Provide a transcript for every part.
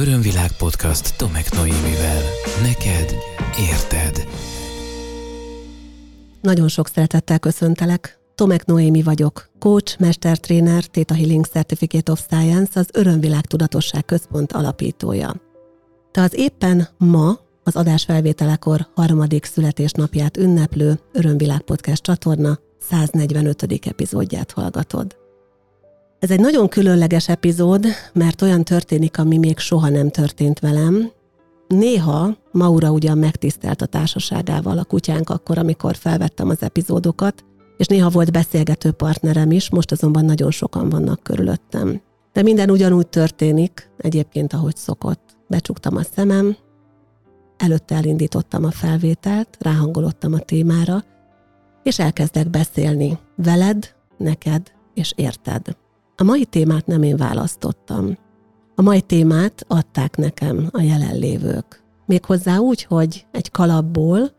Örömvilág podcast Tomek Noémivel. Neked érted. Nagyon sok szeretettel köszöntelek. Tomek Noémi vagyok, coach, mestertréner, Theta Healing Certificate of Science, az Örömvilág Tudatosság Központ alapítója. Te az éppen ma, az adásfelvételekor harmadik születésnapját ünneplő Örömvilág Podcast csatorna 145. epizódját hallgatod. Ez egy nagyon különleges epizód, mert olyan történik, ami még soha nem történt velem. Néha Maura ugyan megtisztelt a társaságával a kutyánk akkor, amikor felvettem az epizódokat, és néha volt beszélgető partnerem is, most azonban nagyon sokan vannak körülöttem. De minden ugyanúgy történik, egyébként ahogy szokott. Becsuktam a szemem, előtte elindítottam a felvételt, ráhangolottam a témára, és elkezdek beszélni veled, neked és érted. A mai témát nem én választottam. A mai témát adták nekem a jelenlévők. Méghozzá úgy, hogy egy kalapból,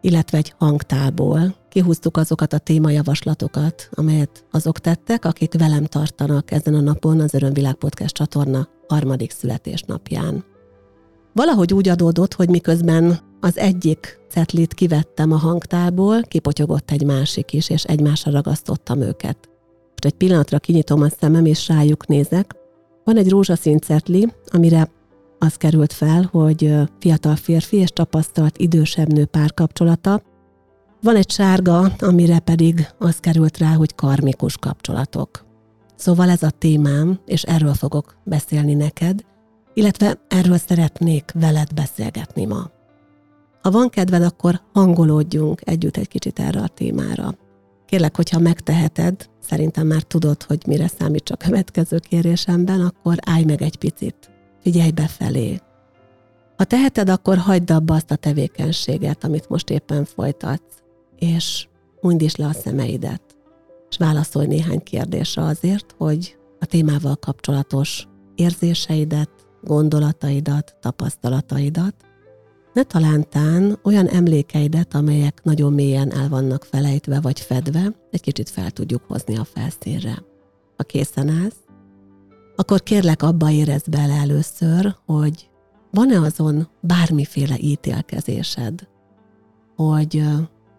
illetve egy hangtából kihúztuk azokat a témajavaslatokat, amelyet azok tettek, akik velem tartanak ezen a napon az Örömvilág Podcast csatorna harmadik születésnapján. Valahogy úgy adódott, hogy miközben az egyik cetlit kivettem a hangtából, kipotyogott egy másik is, és egymásra ragasztottam őket. Most egy pillanatra kinyitom a szemem, és rájuk nézek. Van egy rózsaszín cetli, amire az került fel, hogy fiatal férfi és tapasztalt idősebb nő párkapcsolata. Van egy sárga, amire pedig az került rá, hogy karmikus kapcsolatok. Szóval ez a témám, és erről fogok beszélni neked, illetve erről szeretnék veled beszélgetni ma. Ha van kedved, akkor hangolódjunk együtt egy kicsit erre a témára. Kérlek, hogyha megteheted, szerintem már tudod, hogy mire számít a következő kérésemben, akkor állj meg egy picit. Figyelj befelé. Ha teheted, akkor hagyd abba azt a tevékenységet, amit most éppen folytatsz, és hunyd is le a szemeidet, és válaszolj néhány kérdésre azért, hogy a témával kapcsolatos érzéseidet, gondolataidat, tapasztalataidat ne talántán olyan emlékeidet, amelyek nagyon mélyen el vannak felejtve vagy fedve, egy kicsit fel tudjuk hozni a felszínre. Ha készen állsz, akkor kérlek abba érezd bele először, hogy van-e azon bármiféle ítélkezésed, hogy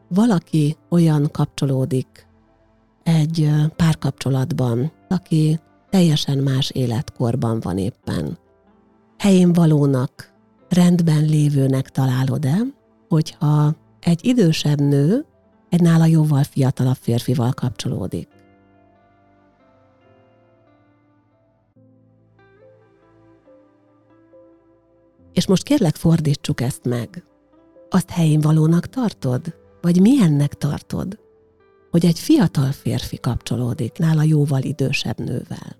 valaki olyan kapcsolódik egy párkapcsolatban, aki teljesen más életkorban van éppen. Helyén valónak rendben lévőnek találod-e, hogyha egy idősebb nő egy nála jóval fiatalabb férfival kapcsolódik. És most kérlek fordítsuk ezt meg. Azt helyén valónak tartod? Vagy milyennek tartod, hogy egy fiatal férfi kapcsolódik nála jóval idősebb nővel?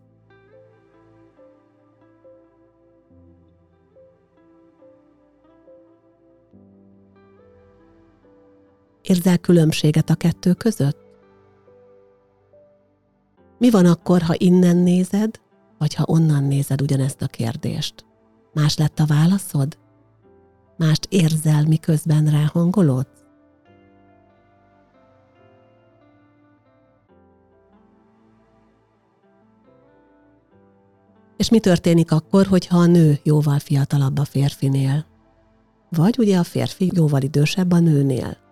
Érzel különbséget a kettő között? Mi van akkor, ha innen nézed, vagy ha onnan nézed ugyanezt a kérdést? Más lett a válaszod? Mást érzel, miközben ráhangolódsz? És mi történik akkor, hogyha a nő jóval fiatalabb a férfinél? Vagy ugye a férfi jóval idősebb a nőnél?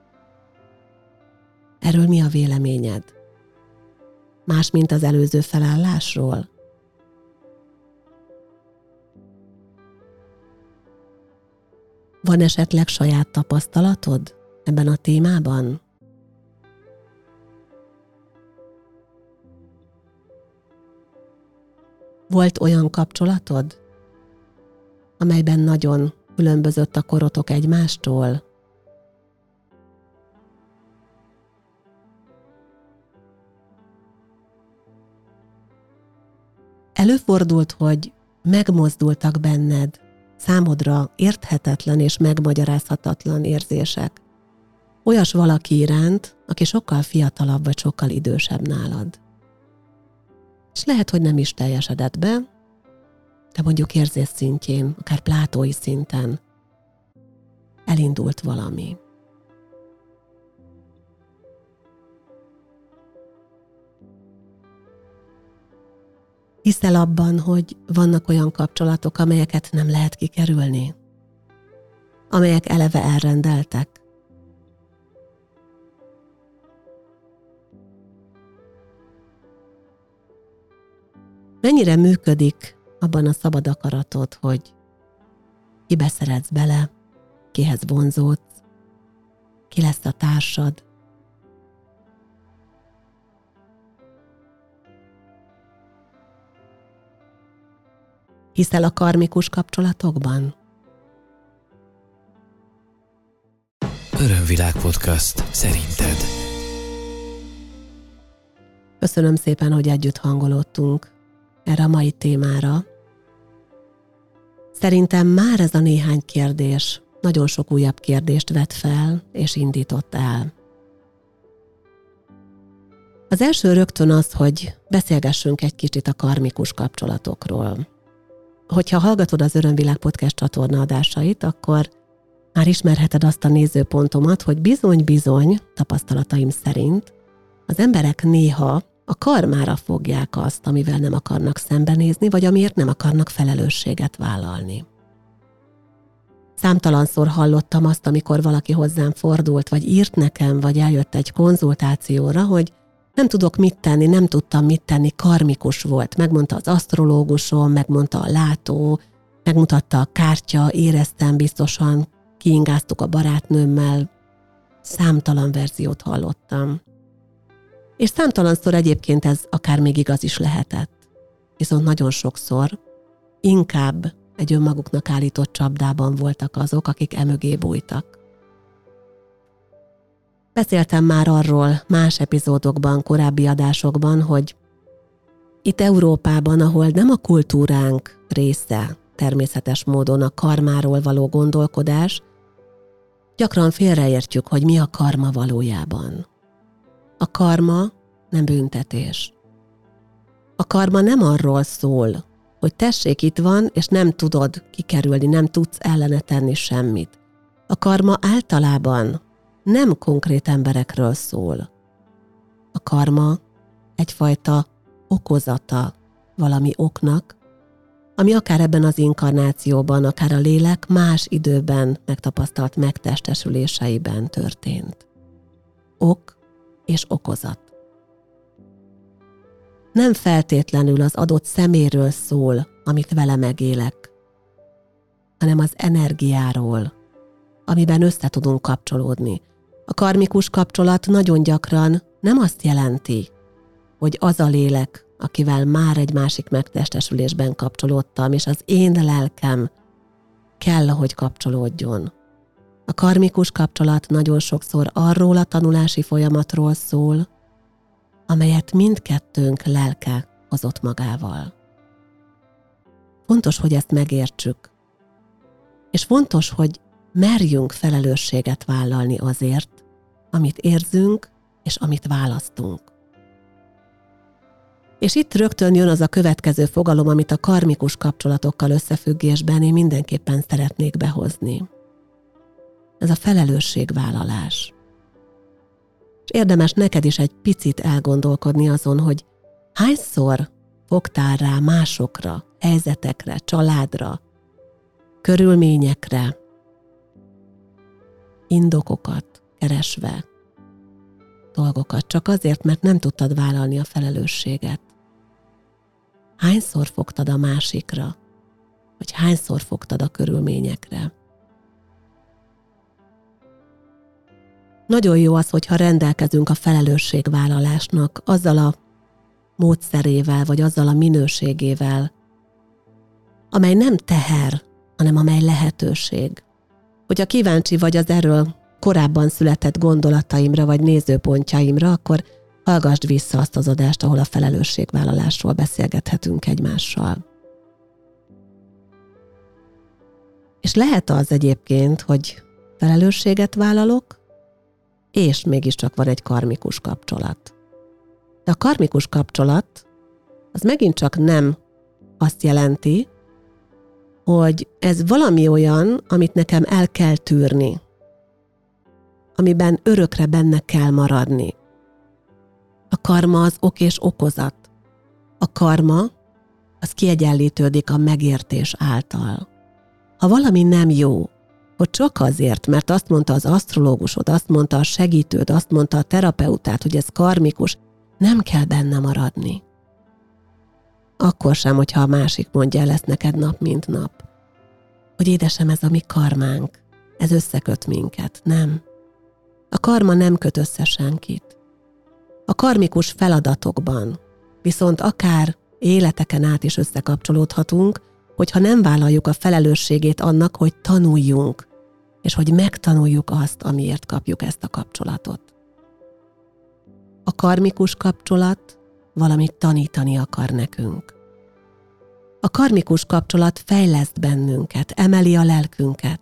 Erről mi a véleményed? Más, mint az előző felállásról? Van esetleg saját tapasztalatod ebben a témában? Volt olyan kapcsolatod, amelyben nagyon különbözött a korotok egymástól, Előfordult, hogy megmozdultak benned számodra érthetetlen és megmagyarázhatatlan érzések. Olyas valaki iránt, aki sokkal fiatalabb vagy sokkal idősebb nálad. És lehet, hogy nem is teljesedett be, de mondjuk érzés szintjén, akár plátói szinten elindult valami. Hiszel abban, hogy vannak olyan kapcsolatok, amelyeket nem lehet kikerülni? Amelyek eleve elrendeltek? Mennyire működik abban a szabad akaratod, hogy kibe szeretsz bele, kihez vonzódsz, ki lesz a társad, Hiszel a karmikus kapcsolatokban? Örömvilág podcast szerinted. Köszönöm szépen, hogy együtt hangolódtunk erre a mai témára. Szerintem már ez a néhány kérdés nagyon sok újabb kérdést vet fel és indított el. Az első rögtön az, hogy beszélgessünk egy kicsit a karmikus kapcsolatokról hogyha hallgatod az Örömvilág podcast csatorna adásait, akkor már ismerheted azt a nézőpontomat, hogy bizony-bizony, tapasztalataim szerint, az emberek néha a karmára fogják azt, amivel nem akarnak szembenézni, vagy amiért nem akarnak felelősséget vállalni. Számtalanszor hallottam azt, amikor valaki hozzám fordult, vagy írt nekem, vagy eljött egy konzultációra, hogy nem tudok mit tenni, nem tudtam mit tenni, karmikus volt. Megmondta az asztrológusom, megmondta a látó, megmutatta a kártya, éreztem biztosan, kiingáztuk a barátnőmmel, számtalan verziót hallottam. És számtalanszor egyébként ez akár még igaz is lehetett. Viszont nagyon sokszor inkább egy önmaguknak állított csapdában voltak azok, akik emögé bújtak. Beszéltem már arról más epizódokban, korábbi adásokban, hogy itt Európában, ahol nem a kultúránk része természetes módon a karmáról való gondolkodás, gyakran félreértjük, hogy mi a karma valójában. A karma nem büntetés. A karma nem arról szól, hogy tessék itt van, és nem tudod kikerülni, nem tudsz ellene tenni semmit. A karma általában nem konkrét emberekről szól. A karma egyfajta okozata valami oknak, ami akár ebben az inkarnációban, akár a lélek más időben megtapasztalt megtestesüléseiben történt. Ok és okozat. Nem feltétlenül az adott szeméről szól, amit vele megélek, hanem az energiáról, amiben össze tudunk kapcsolódni, a karmikus kapcsolat nagyon gyakran nem azt jelenti, hogy az a lélek, akivel már egy másik megtestesülésben kapcsolódtam, és az én lelkem kell, hogy kapcsolódjon. A karmikus kapcsolat nagyon sokszor arról a tanulási folyamatról szól, amelyet mindkettőnk lelke hozott magával. Fontos, hogy ezt megértsük. És fontos, hogy merjünk felelősséget vállalni azért, amit érzünk, és amit választunk. És itt rögtön jön az a következő fogalom, amit a karmikus kapcsolatokkal összefüggésben én mindenképpen szeretnék behozni. Ez a felelősségvállalás. És érdemes neked is egy picit elgondolkodni azon, hogy hányszor fogtál rá másokra, helyzetekre, családra, körülményekre, indokokat keresve dolgokat, csak azért, mert nem tudtad vállalni a felelősséget. Hányszor fogtad a másikra, vagy hányszor fogtad a körülményekre? Nagyon jó az, hogyha rendelkezünk a felelősségvállalásnak azzal a módszerével, vagy azzal a minőségével, amely nem teher, hanem amely lehetőség. Hogyha kíváncsi vagy az erről korábban született gondolataimra vagy nézőpontjaimra, akkor hallgassd vissza azt az adást, ahol a felelősségvállalásról beszélgethetünk egymással. És lehet az egyébként, hogy felelősséget vállalok, és mégiscsak van egy karmikus kapcsolat. De a karmikus kapcsolat az megint csak nem azt jelenti, hogy ez valami olyan, amit nekem el kell tűrni, amiben örökre benne kell maradni. A karma az ok és okozat. A karma az kiegyenlítődik a megértés által. Ha valami nem jó, hogy csak azért, mert azt mondta az asztrológusod, azt mondta a segítőd, azt mondta a terapeutát, hogy ez karmikus, nem kell benne maradni. Akkor sem, hogyha a másik mondja ezt neked nap, mint nap. Hogy édesem, ez a mi karmánk, ez összeköt minket, nem. A karma nem köt össze senkit. A karmikus feladatokban viszont akár életeken át is összekapcsolódhatunk, hogyha nem vállaljuk a felelősségét annak, hogy tanuljunk, és hogy megtanuljuk azt, amiért kapjuk ezt a kapcsolatot. A karmikus kapcsolat valamit tanítani akar nekünk. A karmikus kapcsolat fejleszt bennünket, emeli a lelkünket.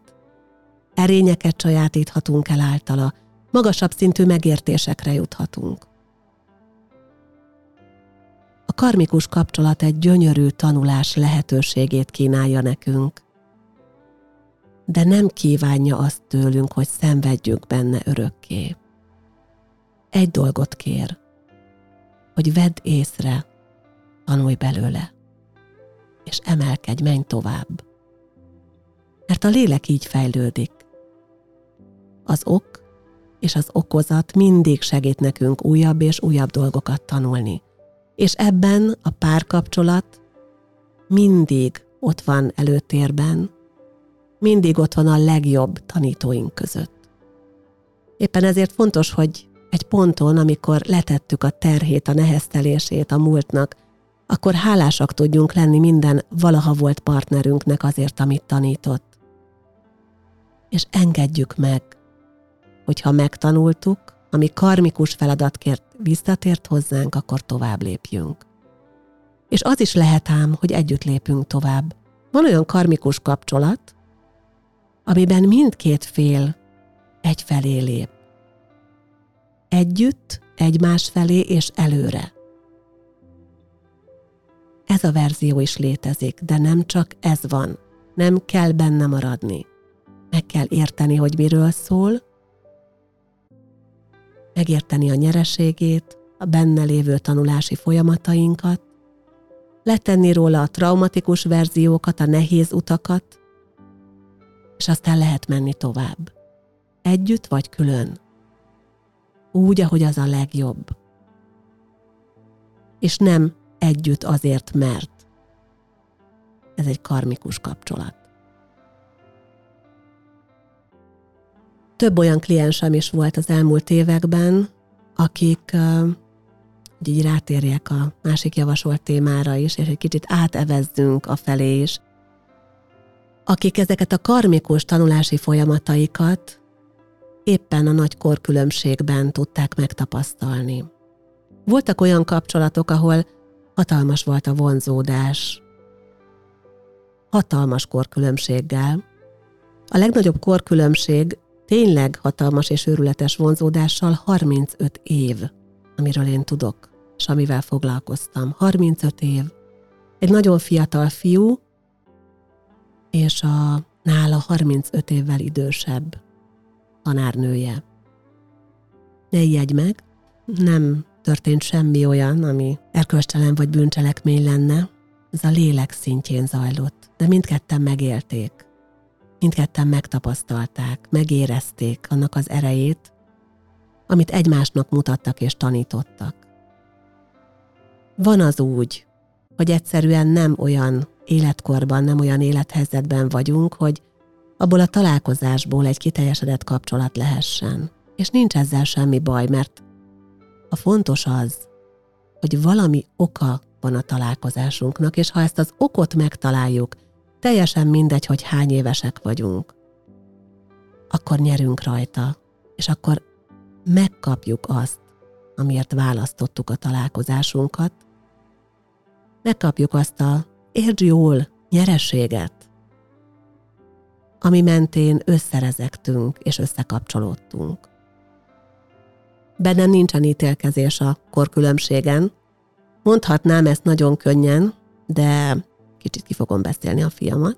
Erényeket sajátíthatunk el általa, magasabb szintű megértésekre juthatunk. A karmikus kapcsolat egy gyönyörű tanulás lehetőségét kínálja nekünk, de nem kívánja azt tőlünk, hogy szenvedjünk benne örökké. Egy dolgot kér, hogy vedd észre, tanulj belőle, és emelkedj, menj tovább. Mert a lélek így fejlődik. Az ok és az okozat mindig segít nekünk újabb és újabb dolgokat tanulni. És ebben a párkapcsolat mindig ott van előtérben, mindig ott van a legjobb tanítóink között. Éppen ezért fontos, hogy egy ponton, amikor letettük a terhét, a neheztelését a múltnak, akkor hálásak tudjunk lenni minden valaha volt partnerünknek azért, amit tanított. És engedjük meg, hogyha megtanultuk, ami karmikus feladatkért visszatért hozzánk, akkor tovább lépjünk. És az is lehet ám, hogy együtt lépünk tovább. Van olyan karmikus kapcsolat, amiben mindkét fél egyfelé lép. Együtt, egymás felé és előre. Ez a verzió is létezik, de nem csak ez van. Nem kell benne maradni. Meg kell érteni, hogy miről szól, megérteni a nyereségét, a benne lévő tanulási folyamatainkat, letenni róla a traumatikus verziókat, a nehéz utakat, és aztán lehet menni tovább. Együtt vagy külön. Úgy, ahogy az a legjobb. És nem együtt azért, mert. Ez egy karmikus kapcsolat. Több olyan kliensem is volt az elmúlt években, akik hogy így rátérjek a másik javasolt témára is, és egy kicsit átevezzünk a felé is, akik ezeket a karmikus tanulási folyamataikat éppen a nagy korkülönbségben tudták megtapasztalni. Voltak olyan kapcsolatok, ahol hatalmas volt a vonzódás, hatalmas korkülönbséggel. A legnagyobb korkülönbség tényleg hatalmas és őrületes vonzódással 35 év, amiről én tudok, és amivel foglalkoztam. 35 év. Egy nagyon fiatal fiú, és a nála 35 évvel idősebb tanárnője. Ne ijedj meg, nem történt semmi olyan, ami erkölcstelen vagy bűncselekmény lenne, ez a lélek szintjén zajlott, de mindketten megélték. Mindketten megtapasztalták, megérezték annak az erejét, amit egymásnak mutattak és tanítottak. Van az úgy, hogy egyszerűen nem olyan életkorban, nem olyan élethelyzetben vagyunk, hogy abból a találkozásból egy kiteljesedett kapcsolat lehessen. És nincs ezzel semmi baj, mert a fontos az, hogy valami oka van a találkozásunknak, és ha ezt az okot megtaláljuk, teljesen mindegy, hogy hány évesek vagyunk, akkor nyerünk rajta, és akkor megkapjuk azt, amiért választottuk a találkozásunkat, megkapjuk azt a érd jól nyereséget, ami mentén összerezektünk és összekapcsolódtunk. Bennem nincsen ítélkezés a korkülönbségen. Mondhatnám ezt nagyon könnyen, de kicsit ki fogom beszélni a fiamat.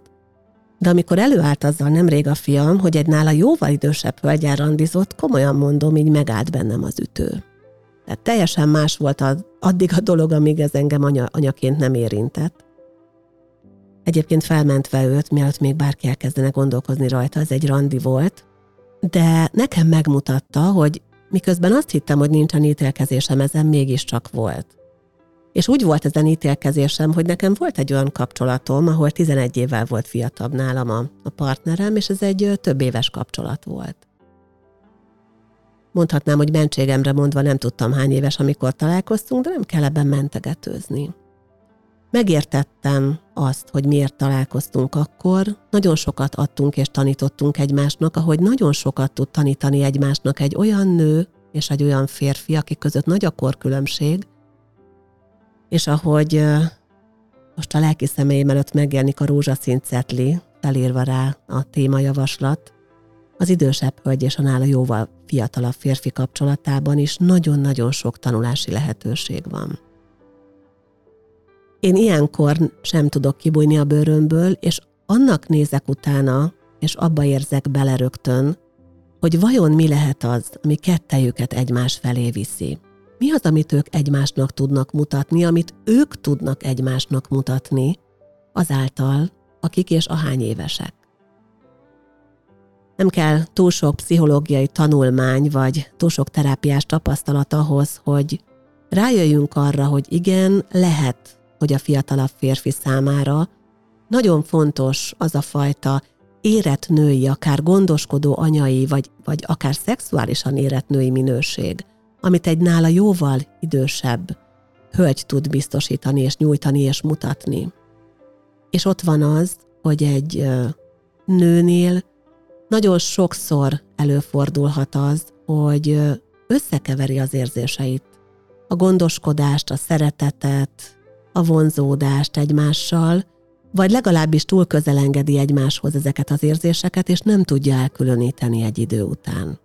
De amikor előállt azzal nemrég a fiam, hogy egy nála jóval idősebb hölgyel randizott, komolyan mondom, így megállt bennem az ütő. Tehát teljesen más volt az, addig a dolog, amíg ez engem anya, anyaként nem érintett. Egyébként felmentve őt, mielőtt még bárki elkezdene gondolkozni rajta, ez egy randi volt, de nekem megmutatta, hogy miközben azt hittem, hogy nincsen ítélkezésem, ezen mégiscsak volt. És úgy volt ezen ítélkezésem, hogy nekem volt egy olyan kapcsolatom, ahol 11 évvel volt fiatalabb nálam a, a partnerem, és ez egy több éves kapcsolat volt. Mondhatnám, hogy mentségemre mondva nem tudtam hány éves, amikor találkoztunk, de nem kell ebben mentegetőzni. Megértettem azt, hogy miért találkoztunk akkor, nagyon sokat adtunk és tanítottunk egymásnak, ahogy nagyon sokat tud tanítani egymásnak egy olyan nő és egy olyan férfi, akik között nagy a korkülönbség, és ahogy most a lelki személyem előtt megjelenik a rózsaszín cetli, felírva rá a témajavaslat, az idősebb hölgy és a nála jóval fiatalabb férfi kapcsolatában is nagyon-nagyon sok tanulási lehetőség van. Én ilyenkor sem tudok kibújni a bőrömből, és annak nézek utána, és abba érzek bele rögtön, hogy vajon mi lehet az, ami kettejüket egymás felé viszi. Mi az, amit ők egymásnak tudnak mutatni, amit ők tudnak egymásnak mutatni, azáltal, akik és ahány évesek. Nem kell túl sok pszichológiai tanulmány, vagy túl sok terápiás tapasztalat ahhoz, hogy rájöjjünk arra, hogy igen, lehet, hogy a fiatalabb férfi számára nagyon fontos az a fajta érett női, akár gondoskodó anyai, vagy, vagy akár szexuálisan érett női minőség, amit egy nála jóval idősebb hölgy tud biztosítani és nyújtani és mutatni. És ott van az, hogy egy nőnél nagyon sokszor előfordulhat az, hogy összekeveri az érzéseit. A gondoskodást, a szeretetet, a vonzódást egymással, vagy legalábbis túl közel engedi egymáshoz ezeket az érzéseket, és nem tudja elkülöníteni egy idő után.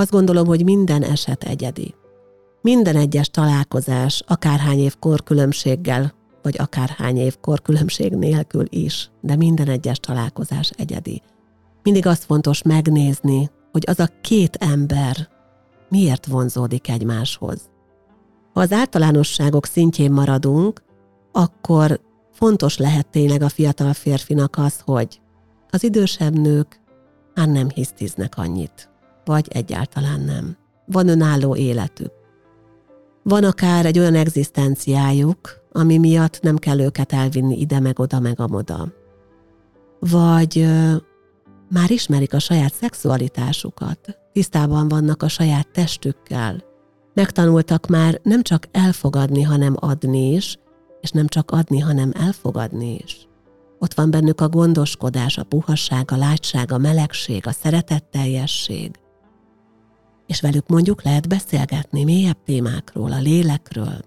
Azt gondolom, hogy minden eset egyedi. Minden egyes találkozás, akárhány év korkülönbséggel, vagy akárhány év korkülönbség nélkül is, de minden egyes találkozás egyedi. Mindig azt fontos megnézni, hogy az a két ember miért vonzódik egymáshoz. Ha az általánosságok szintjén maradunk, akkor fontos lehet tényleg a fiatal férfinak az, hogy az idősebb nők már nem hisztiznek annyit, vagy egyáltalán nem. Van önálló életük. Van akár egy olyan egzisztenciájuk, ami miatt nem kell őket elvinni ide, meg oda, meg amoda. Vagy már ismerik a saját szexualitásukat, tisztában vannak a saját testükkel, megtanultak már nem csak elfogadni, hanem adni is, és nem csak adni, hanem elfogadni is. Ott van bennük a gondoskodás, a puhasság, a látság, a melegség, a szeretetteljesség. És velük mondjuk lehet beszélgetni mélyebb témákról, a lélekről.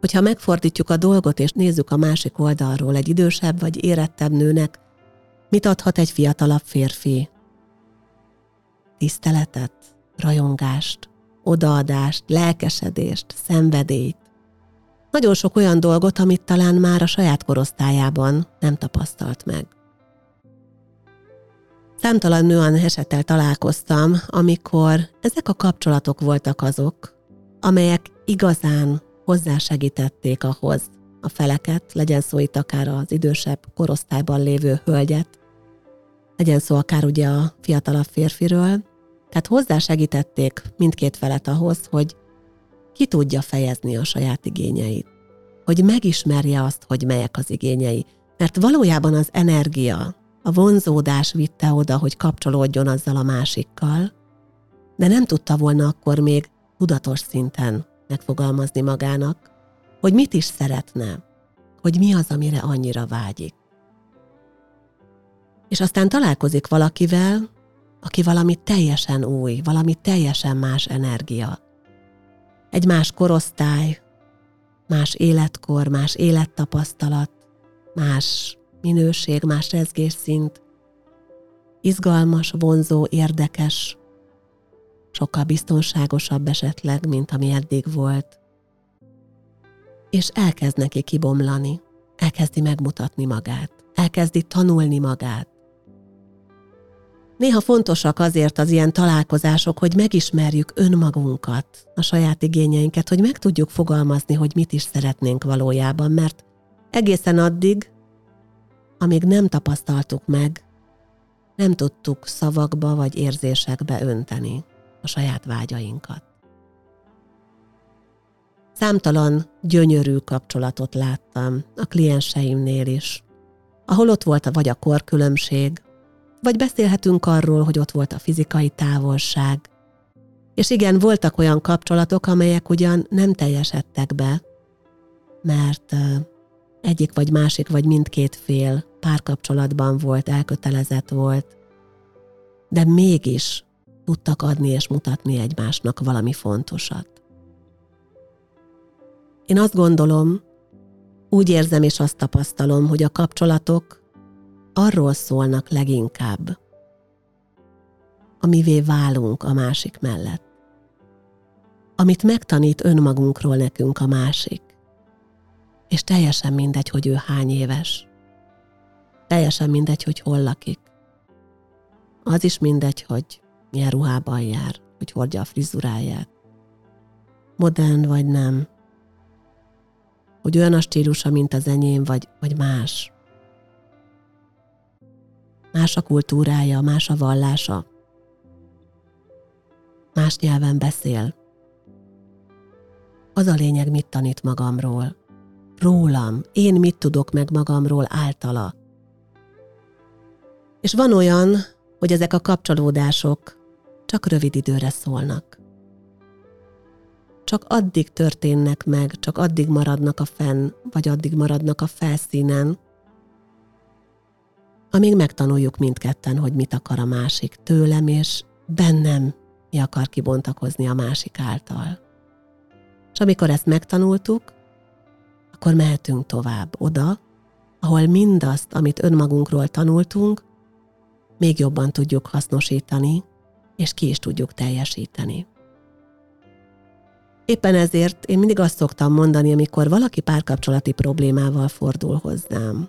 Hogyha megfordítjuk a dolgot és nézzük a másik oldalról egy idősebb vagy érettebb nőnek, Mit adhat egy fiatalabb férfi? Tiszteletet, rajongást, odaadást, lelkesedést, szenvedélyt. Nagyon sok olyan dolgot, amit talán már a saját korosztályában nem tapasztalt meg. Számtalan nőan esettel találkoztam, amikor ezek a kapcsolatok voltak azok, amelyek igazán hozzásegítették ahhoz a feleket, legyen szó itt akár az idősebb korosztályban lévő hölgyet, legyen szó akár ugye a fiatalabb férfiről, tehát hozzásegítették mindkét felet ahhoz, hogy ki tudja fejezni a saját igényeit, hogy megismerje azt, hogy melyek az igényei, mert valójában az energia, a vonzódás vitte oda, hogy kapcsolódjon azzal a másikkal, de nem tudta volna akkor még tudatos szinten megfogalmazni magának, hogy mit is szeretne, hogy mi az, amire annyira vágyik és aztán találkozik valakivel, aki valami teljesen új, valami teljesen más energia. Egy más korosztály, más életkor, más élettapasztalat, más minőség, más rezgésszint, izgalmas, vonzó, érdekes, sokkal biztonságosabb esetleg, mint ami eddig volt. És elkezd neki kibomlani, elkezdi megmutatni magát, elkezdi tanulni magát, Néha fontosak azért az ilyen találkozások, hogy megismerjük önmagunkat, a saját igényeinket, hogy meg tudjuk fogalmazni, hogy mit is szeretnénk valójában, mert egészen addig, amíg nem tapasztaltuk meg, nem tudtuk szavakba vagy érzésekbe önteni a saját vágyainkat. Számtalan gyönyörű kapcsolatot láttam a klienseimnél is, ahol ott volt vagy a korkülönbség, vagy beszélhetünk arról, hogy ott volt a fizikai távolság. És igen, voltak olyan kapcsolatok, amelyek ugyan nem teljesedtek be, mert egyik vagy másik, vagy mindkét fél párkapcsolatban volt, elkötelezett volt, de mégis tudtak adni és mutatni egymásnak valami fontosat. Én azt gondolom, úgy érzem és azt tapasztalom, hogy a kapcsolatok arról szólnak leginkább, amivé válunk a másik mellett. Amit megtanít önmagunkról nekünk a másik. És teljesen mindegy, hogy ő hány éves. Teljesen mindegy, hogy hol lakik. Az is mindegy, hogy milyen ruhában jár, hogy hordja a frizuráját. Modern vagy nem. Hogy olyan a stílusa, mint az enyém, vagy, vagy más. Más a kultúrája, más a vallása. Más nyelven beszél. Az a lényeg, mit tanít magamról. Rólam, én mit tudok meg magamról általa. És van olyan, hogy ezek a kapcsolódások csak rövid időre szólnak. Csak addig történnek meg, csak addig maradnak a fenn, vagy addig maradnak a felszínen, amíg megtanuljuk mindketten, hogy mit akar a másik tőlem, és bennem mi akar kibontakozni a másik által. És amikor ezt megtanultuk, akkor mehetünk tovább oda, ahol mindazt, amit önmagunkról tanultunk, még jobban tudjuk hasznosítani, és ki is tudjuk teljesíteni. Éppen ezért én mindig azt szoktam mondani, amikor valaki párkapcsolati problémával fordul hozzám,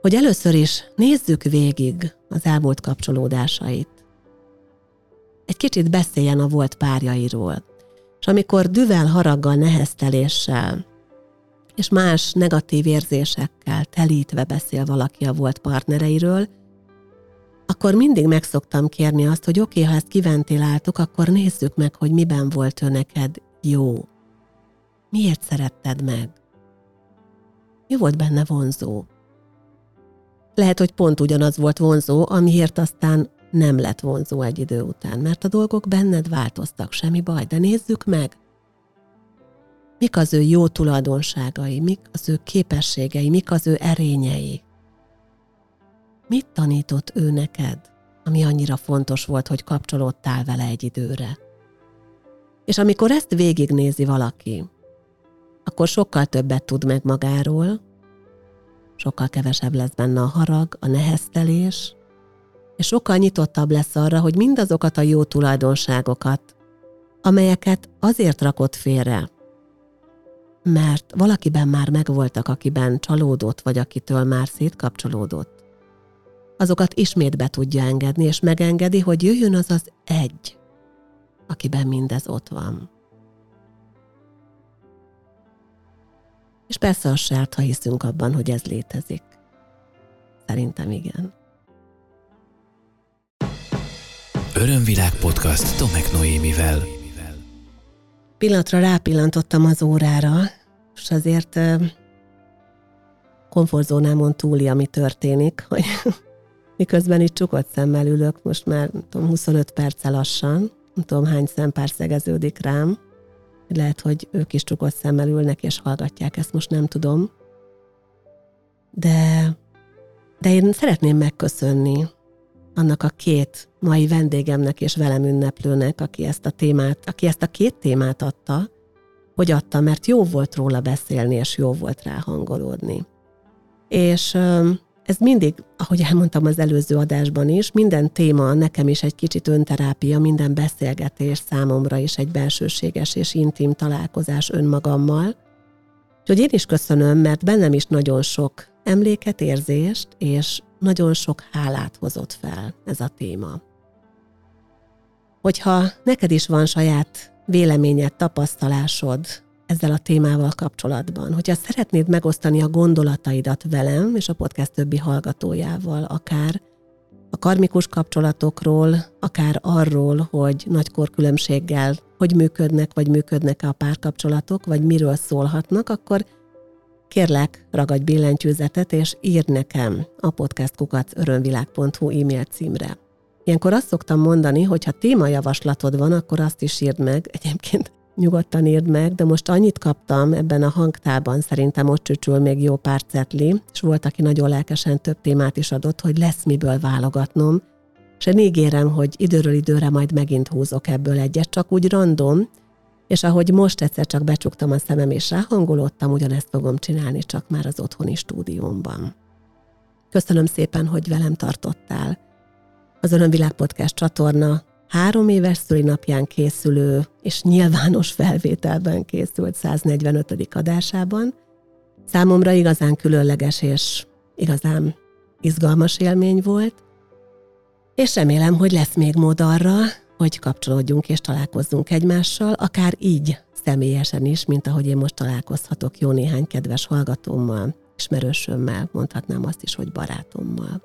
hogy először is nézzük végig az elmúlt kapcsolódásait. Egy kicsit beszéljen a volt párjairól, és amikor düvel, haraggal, nehezteléssel és más negatív érzésekkel telítve beszél valaki a volt partnereiről, akkor mindig meg szoktam kérni azt, hogy oké, okay, ha ezt kiventiláltuk, akkor nézzük meg, hogy miben volt ő neked jó. Miért szeretted meg? Mi volt benne vonzó? Lehet, hogy pont ugyanaz volt vonzó, amiért aztán nem lett vonzó egy idő után, mert a dolgok benned változtak, semmi baj, de nézzük meg, mik az ő jó tulajdonságai, mik az ő képességei, mik az ő erényei. Mit tanított ő neked, ami annyira fontos volt, hogy kapcsolódtál vele egy időre? És amikor ezt végignézi valaki, akkor sokkal többet tud meg magáról, sokkal kevesebb lesz benne a harag, a neheztelés, és sokkal nyitottabb lesz arra, hogy mindazokat a jó tulajdonságokat, amelyeket azért rakott félre, mert valakiben már megvoltak, akiben csalódott, vagy akitől már szétkapcsolódott, azokat ismét be tudja engedni, és megengedi, hogy jöjjön az az egy, akiben mindez ott van. És persze a sárt, ha hiszünk abban, hogy ez létezik. Szerintem igen. Örömvilág podcast Tomek Noémivel. Pillanatra rápillantottam az órára, és azért komfortzónámon túli, ami történik, hogy miközben itt csukott szemmel ülök, most már tudom, 25 perce lassan, nem tudom hány szempár szegeződik rám, lehet, hogy ők is csukott szemmel ülnek és hallgatják, ezt most nem tudom. De, de én szeretném megköszönni annak a két mai vendégemnek és velem ünneplőnek, aki ezt a témát, aki ezt a két témát adta, hogy adta, mert jó volt róla beszélni, és jó volt rá hangolódni. És ez mindig, ahogy elmondtam az előző adásban is, minden téma nekem is egy kicsit önterápia, minden beszélgetés számomra is egy belsőséges és intim találkozás önmagammal. Úgyhogy én is köszönöm, mert bennem is nagyon sok emléket, érzést, és nagyon sok hálát hozott fel ez a téma. Hogyha neked is van saját véleményed, tapasztalásod ezzel a témával kapcsolatban. Hogyha szeretnéd megosztani a gondolataidat velem és a podcast többi hallgatójával, akár a karmikus kapcsolatokról, akár arról, hogy nagykor különbséggel hogy működnek, vagy működnek-e a párkapcsolatok, vagy miről szólhatnak, akkor kérlek, ragadj billentyűzetet, és írd nekem a podcastkukat e-mail címre. Ilyenkor azt szoktam mondani, hogy ha témajavaslatod van, akkor azt is írd meg. Egyébként nyugodtan írd meg, de most annyit kaptam ebben a hangtában, szerintem ott csücsül még jó pár cetli, és volt, aki nagyon lelkesen több témát is adott, hogy lesz miből válogatnom, és én ígérem, hogy időről időre majd megint húzok ebből egyet, csak úgy random, és ahogy most egyszer csak becsuktam a szemem és ráhangolódtam, ugyanezt fogom csinálni csak már az otthoni stúdiómban. Köszönöm szépen, hogy velem tartottál. Az Örömvilág Podcast csatorna három éves szülinapján készülő és nyilvános felvételben készült 145. adásában. Számomra igazán különleges és igazán izgalmas élmény volt, és remélem, hogy lesz még mód arra, hogy kapcsolódjunk és találkozzunk egymással, akár így személyesen is, mint ahogy én most találkozhatok jó néhány kedves hallgatómmal, ismerősömmel, mondhatnám azt is, hogy barátommal.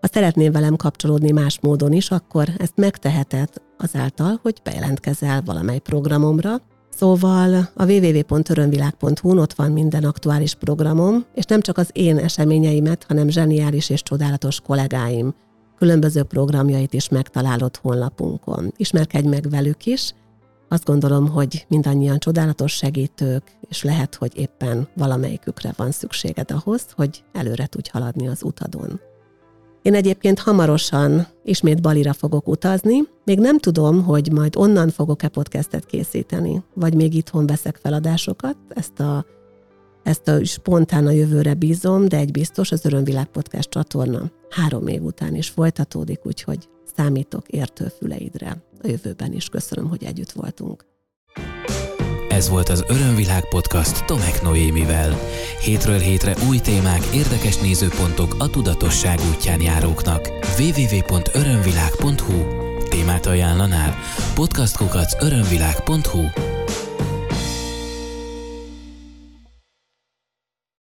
Ha szeretnél velem kapcsolódni más módon is, akkor ezt megteheted azáltal, hogy bejelentkezel valamely programomra, Szóval a www.örömvilág.hu ott van minden aktuális programom, és nem csak az én eseményeimet, hanem zseniális és csodálatos kollégáim különböző programjait is megtalálod honlapunkon. Ismerkedj meg velük is, azt gondolom, hogy mindannyian csodálatos segítők, és lehet, hogy éppen valamelyikükre van szükséged ahhoz, hogy előre tudj haladni az utadon. Én egyébként hamarosan ismét Balira fogok utazni, még nem tudom, hogy majd onnan fogok-e podcastet készíteni, vagy még itthon veszek feladásokat, ezt a, ezt a spontán a jövőre bízom, de egy biztos, az Örömvilág Podcast csatorna három év után is folytatódik, úgyhogy számítok értő füleidre a jövőben is. Köszönöm, hogy együtt voltunk. Ez volt az Örömvilág podcast Tomek Noémivel. Hétről hétre új témák, érdekes nézőpontok a tudatosság útján járóknak. www.örömvilág.hu Témát ajánlanál? Podcastkukac örömvilág.hu